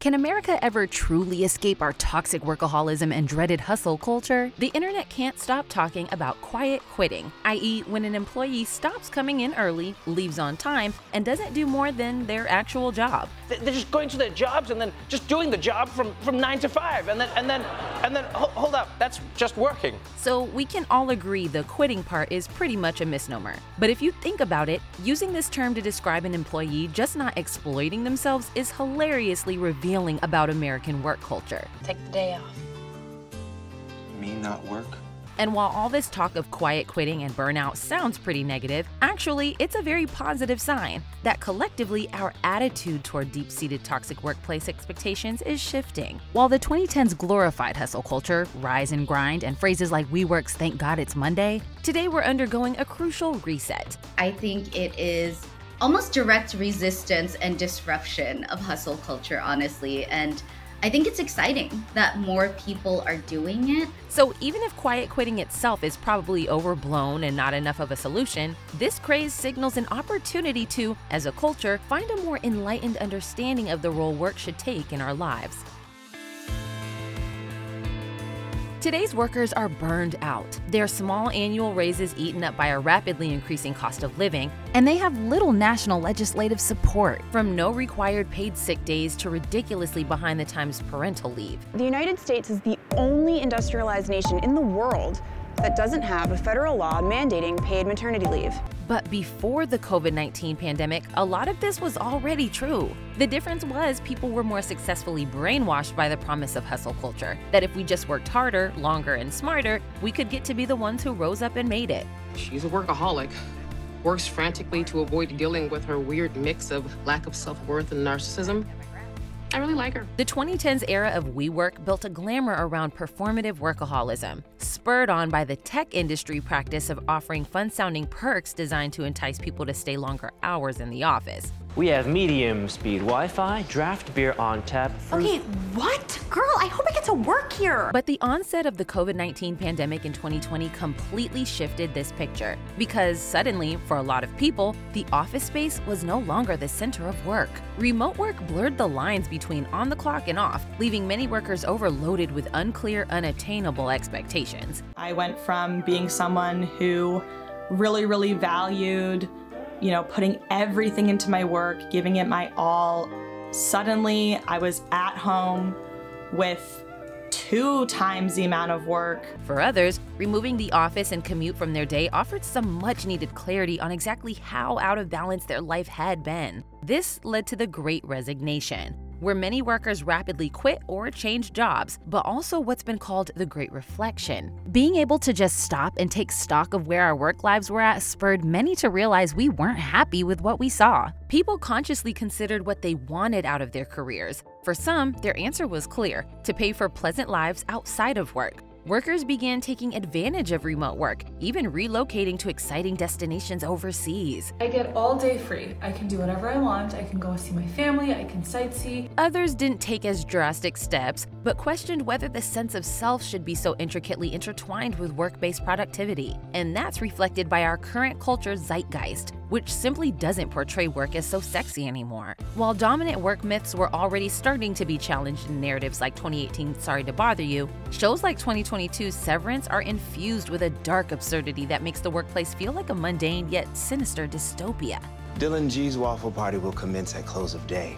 Can America ever truly escape our toxic workaholism and dreaded hustle culture? The internet can't stop talking about quiet quitting, i.e., when an employee stops coming in early, leaves on time, and doesn't do more than their actual job. They're just going to their jobs and then just doing the job from, from nine to five, and then and then and then hold up, that's just working. So we can all agree the quitting part is pretty much a misnomer. But if you think about it, using this term to describe an employee just not exploiting themselves is hilariously revealing revealing about American work culture. Take the day off. Me not work? And while all this talk of quiet quitting and burnout sounds pretty negative, actually, it's a very positive sign that collectively our attitude toward deep seated toxic workplace expectations is shifting. While the 2010s glorified hustle culture, rise and grind, and phrases like "We WeWork's Thank God It's Monday, today we're undergoing a crucial reset. I think it is almost direct resistance and disruption of hustle culture, honestly. And I think it's exciting that more people are doing it. So, even if quiet quitting itself is probably overblown and not enough of a solution, this craze signals an opportunity to, as a culture, find a more enlightened understanding of the role work should take in our lives. Today's workers are burned out, their small annual raises eaten up by a rapidly increasing cost of living, and they have little national legislative support, from no required paid sick days to ridiculously behind the times parental leave. The United States is the only industrialized nation in the world that doesn't have a federal law mandating paid maternity leave. But before the COVID 19 pandemic, a lot of this was already true. The difference was people were more successfully brainwashed by the promise of hustle culture that if we just worked harder, longer, and smarter, we could get to be the ones who rose up and made it. She's a workaholic. Works frantically to avoid dealing with her weird mix of lack of self worth and narcissism. I really like her. The 2010s era of WeWork built a glamour around performative workaholism, spurred on by the tech industry practice of offering fun sounding perks designed to entice people to stay longer hours in the office. We have medium speed Wi Fi, draft beer on tap. Fruit. Okay, what? Girl, I hope I get to work here. But the onset of the COVID 19 pandemic in 2020 completely shifted this picture because suddenly, for a lot of people, the office space was no longer the center of work. Remote work blurred the lines between on the clock and off, leaving many workers overloaded with unclear, unattainable expectations. I went from being someone who really, really valued you know, putting everything into my work, giving it my all. Suddenly, I was at home with two times the amount of work. For others, removing the office and commute from their day offered some much needed clarity on exactly how out of balance their life had been. This led to the Great Resignation where many workers rapidly quit or change jobs, but also what's been called the Great Reflection. Being able to just stop and take stock of where our work lives were at spurred many to realize we weren't happy with what we saw. People consciously considered what they wanted out of their careers. For some, their answer was clear to pay for pleasant lives outside of work. Workers began taking advantage of remote work, even relocating to exciting destinations overseas. I get all day free. I can do whatever I want. I can go see my family, I can sightsee. Others didn't take as drastic steps, but questioned whether the sense of self should be so intricately intertwined with work based productivity. And that's reflected by our current culture's zeitgeist, which simply doesn't portray work as so sexy anymore. While dominant work myths were already starting to be challenged in narratives like 2018 Sorry to Bother You, shows like 2022's Severance are infused with a dark absurdity that makes the workplace feel like a mundane yet sinister dystopia. Dylan G's Waffle Party will commence at close of day.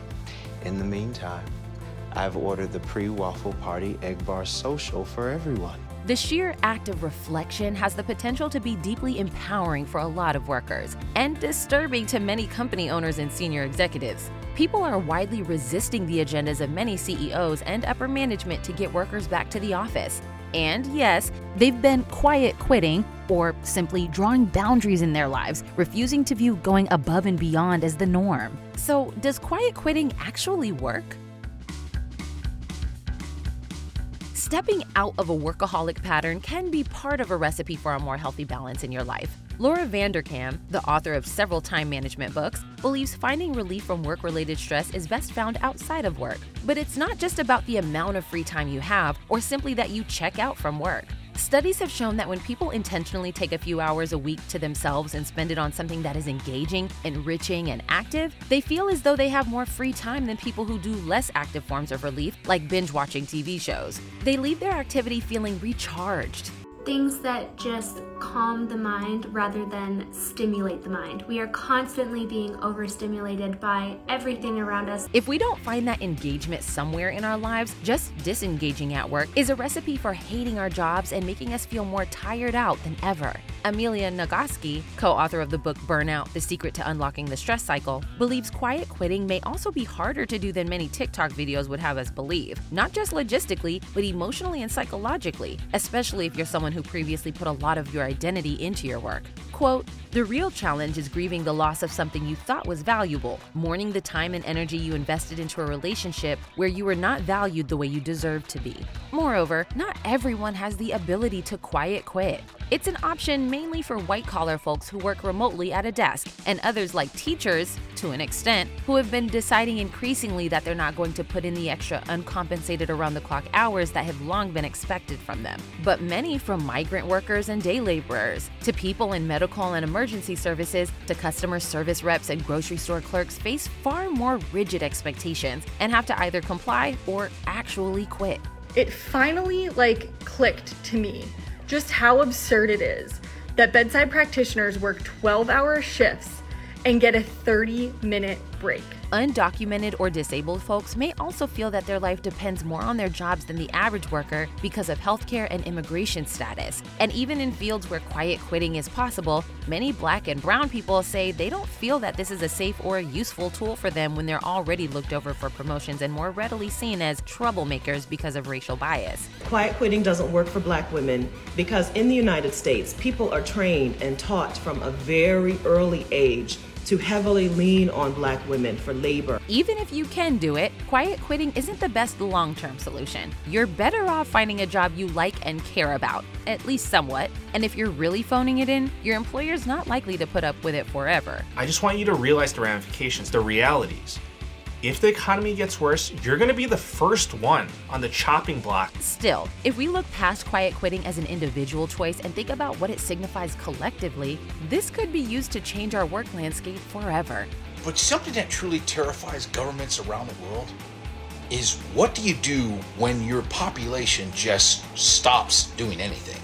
In the meantime, I've ordered the pre-waffle party egg bar social for everyone. The sheer act of reflection has the potential to be deeply empowering for a lot of workers and disturbing to many company owners and senior executives. People are widely resisting the agendas of many CEOs and upper management to get workers back to the office. And yes, they've been quiet quitting or simply drawing boundaries in their lives, refusing to view going above and beyond as the norm. So, does quiet quitting actually work? Stepping out of a workaholic pattern can be part of a recipe for a more healthy balance in your life. Laura Vanderkam, the author of several time management books, believes finding relief from work related stress is best found outside of work. But it's not just about the amount of free time you have or simply that you check out from work. Studies have shown that when people intentionally take a few hours a week to themselves and spend it on something that is engaging, enriching, and active, they feel as though they have more free time than people who do less active forms of relief, like binge watching TV shows. They leave their activity feeling recharged. Things that just calm the mind rather than stimulate the mind. We are constantly being overstimulated by everything around us. If we don't find that engagement somewhere in our lives, just disengaging at work is a recipe for hating our jobs and making us feel more tired out than ever. Amelia Nagoski, co author of the book Burnout The Secret to Unlocking the Stress Cycle, believes quiet quitting may also be harder to do than many TikTok videos would have us believe, not just logistically, but emotionally and psychologically, especially if you're someone who previously put a lot of your identity into your work. Quote, the real challenge is grieving the loss of something you thought was valuable, mourning the time and energy you invested into a relationship where you were not valued the way you deserved to be. Moreover, not everyone has the ability to quiet quit. It's an option mainly for white collar folks who work remotely at a desk, and others like teachers, to an extent, who have been deciding increasingly that they're not going to put in the extra uncompensated around the clock hours that have long been expected from them. But many, from migrant workers and day laborers to people in medical and emergency services to customer service reps and grocery store clerks, face far more rigid expectations and have to either comply or actually quit. It finally like clicked to me just how absurd it is that bedside practitioners work 12 hour shifts and get a 30 minute break. Undocumented or disabled folks may also feel that their life depends more on their jobs than the average worker because of healthcare and immigration status. And even in fields where quiet quitting is possible, many black and brown people say they don't feel that this is a safe or useful tool for them when they're already looked over for promotions and more readily seen as troublemakers because of racial bias. Quiet quitting doesn't work for black women because in the United States, people are trained and taught from a very early age to heavily lean on black women for labor. Even if you can do it, quiet quitting isn't the best long term solution. You're better off finding a job you like and care about, at least somewhat. And if you're really phoning it in, your employer's not likely to put up with it forever. I just want you to realize the ramifications, the realities if the economy gets worse, you're going to be the first one on the chopping block. Still, if we look past quiet quitting as an individual choice and think about what it signifies collectively, this could be used to change our work landscape forever. But something that truly terrifies governments around the world is what do you do when your population just stops doing anything?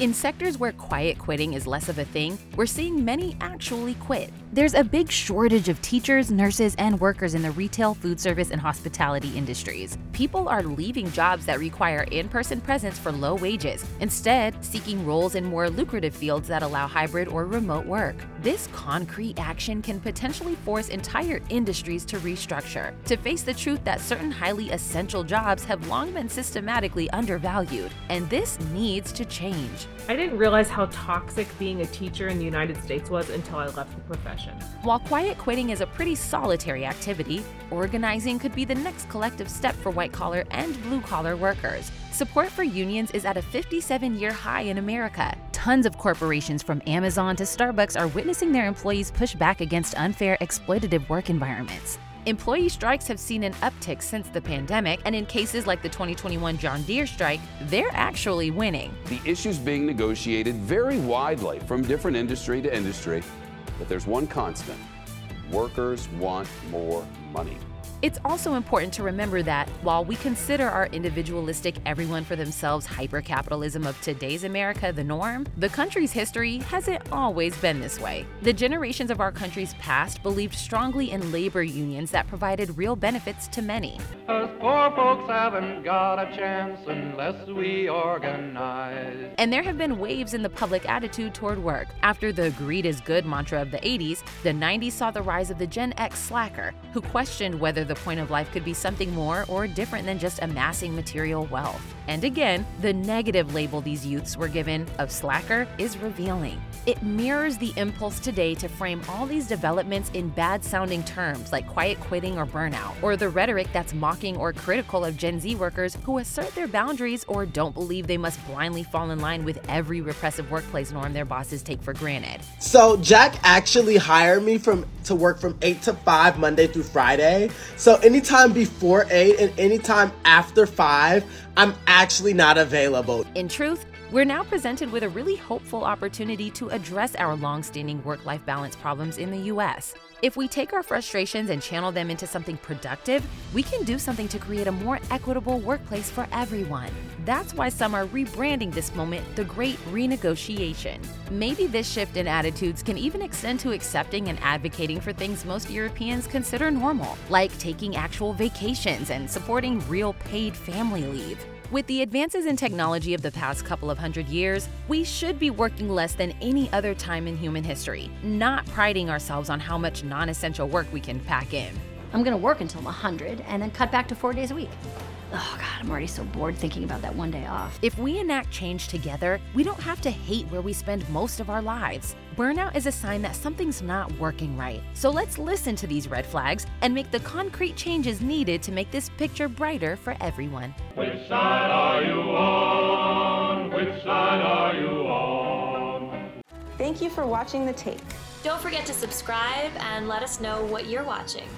In sectors where quiet quitting is less of a thing, we're seeing many actually quit. There's a big shortage of teachers, nurses, and workers in the retail, food service, and hospitality industries. People are leaving jobs that require in person presence for low wages, instead, seeking roles in more lucrative fields that allow hybrid or remote work. This concrete action can potentially force entire industries to restructure, to face the truth that certain highly essential jobs have long been systematically undervalued, and this needs to change. I didn't realize how toxic being a teacher in the United States was until I left the profession. While quiet quitting is a pretty solitary activity, organizing could be the next collective step for white collar and blue collar workers. Support for unions is at a 57 year high in America. Tons of corporations from Amazon to Starbucks are witnessing their employees push back against unfair, exploitative work environments. Employee strikes have seen an uptick since the pandemic, and in cases like the 2021 John Deere strike, they're actually winning. The issues being negotiated vary widely from different industry to industry, but there's one constant workers want more money. It's also important to remember that while we consider our individualistic everyone for themselves hypercapitalism of today's America the norm, the country's history hasn't always been this way. The generations of our country's past believed strongly in labor unions that provided real benefits to many. Us poor folks haven't got a chance unless we organize. And there have been waves in the public attitude toward work. After the greed is good mantra of the 80s, the 90s saw the rise of the Gen X slacker, who questioned whether the point of life could be something more or different than just amassing material wealth. And again, the negative label these youths were given of slacker is revealing. It mirrors the impulse today to frame all these developments in bad sounding terms like quiet quitting or burnout, or the rhetoric that's mocking or critical of Gen Z workers who assert their boundaries or don't believe they must blindly fall in line with every repressive workplace norm their bosses take for granted. So Jack actually hired me from to work from 8 to 5 Monday through Friday. So anytime before 8 and anytime after 5, I'm actually not available. In truth, we're now presented with a really hopeful opportunity to address our long-standing work-life balance problems in the US. If we take our frustrations and channel them into something productive, we can do something to create a more equitable workplace for everyone. That's why some are rebranding this moment the Great Renegotiation. Maybe this shift in attitudes can even extend to accepting and advocating for things most Europeans consider normal, like taking actual vacations and supporting real paid family leave. With the advances in technology of the past couple of hundred years, we should be working less than any other time in human history, not priding ourselves on how much non essential work we can pack in. I'm gonna work until I'm 100 and then cut back to four days a week. Oh God, I'm already so bored thinking about that one day off. If we enact change together, we don't have to hate where we spend most of our lives. Burnout is a sign that something's not working right. So let's listen to these red flags and make the concrete changes needed to make this picture brighter for everyone. Which side are you on? Which side are you on? Thank you for watching The Take. Don't forget to subscribe and let us know what you're watching.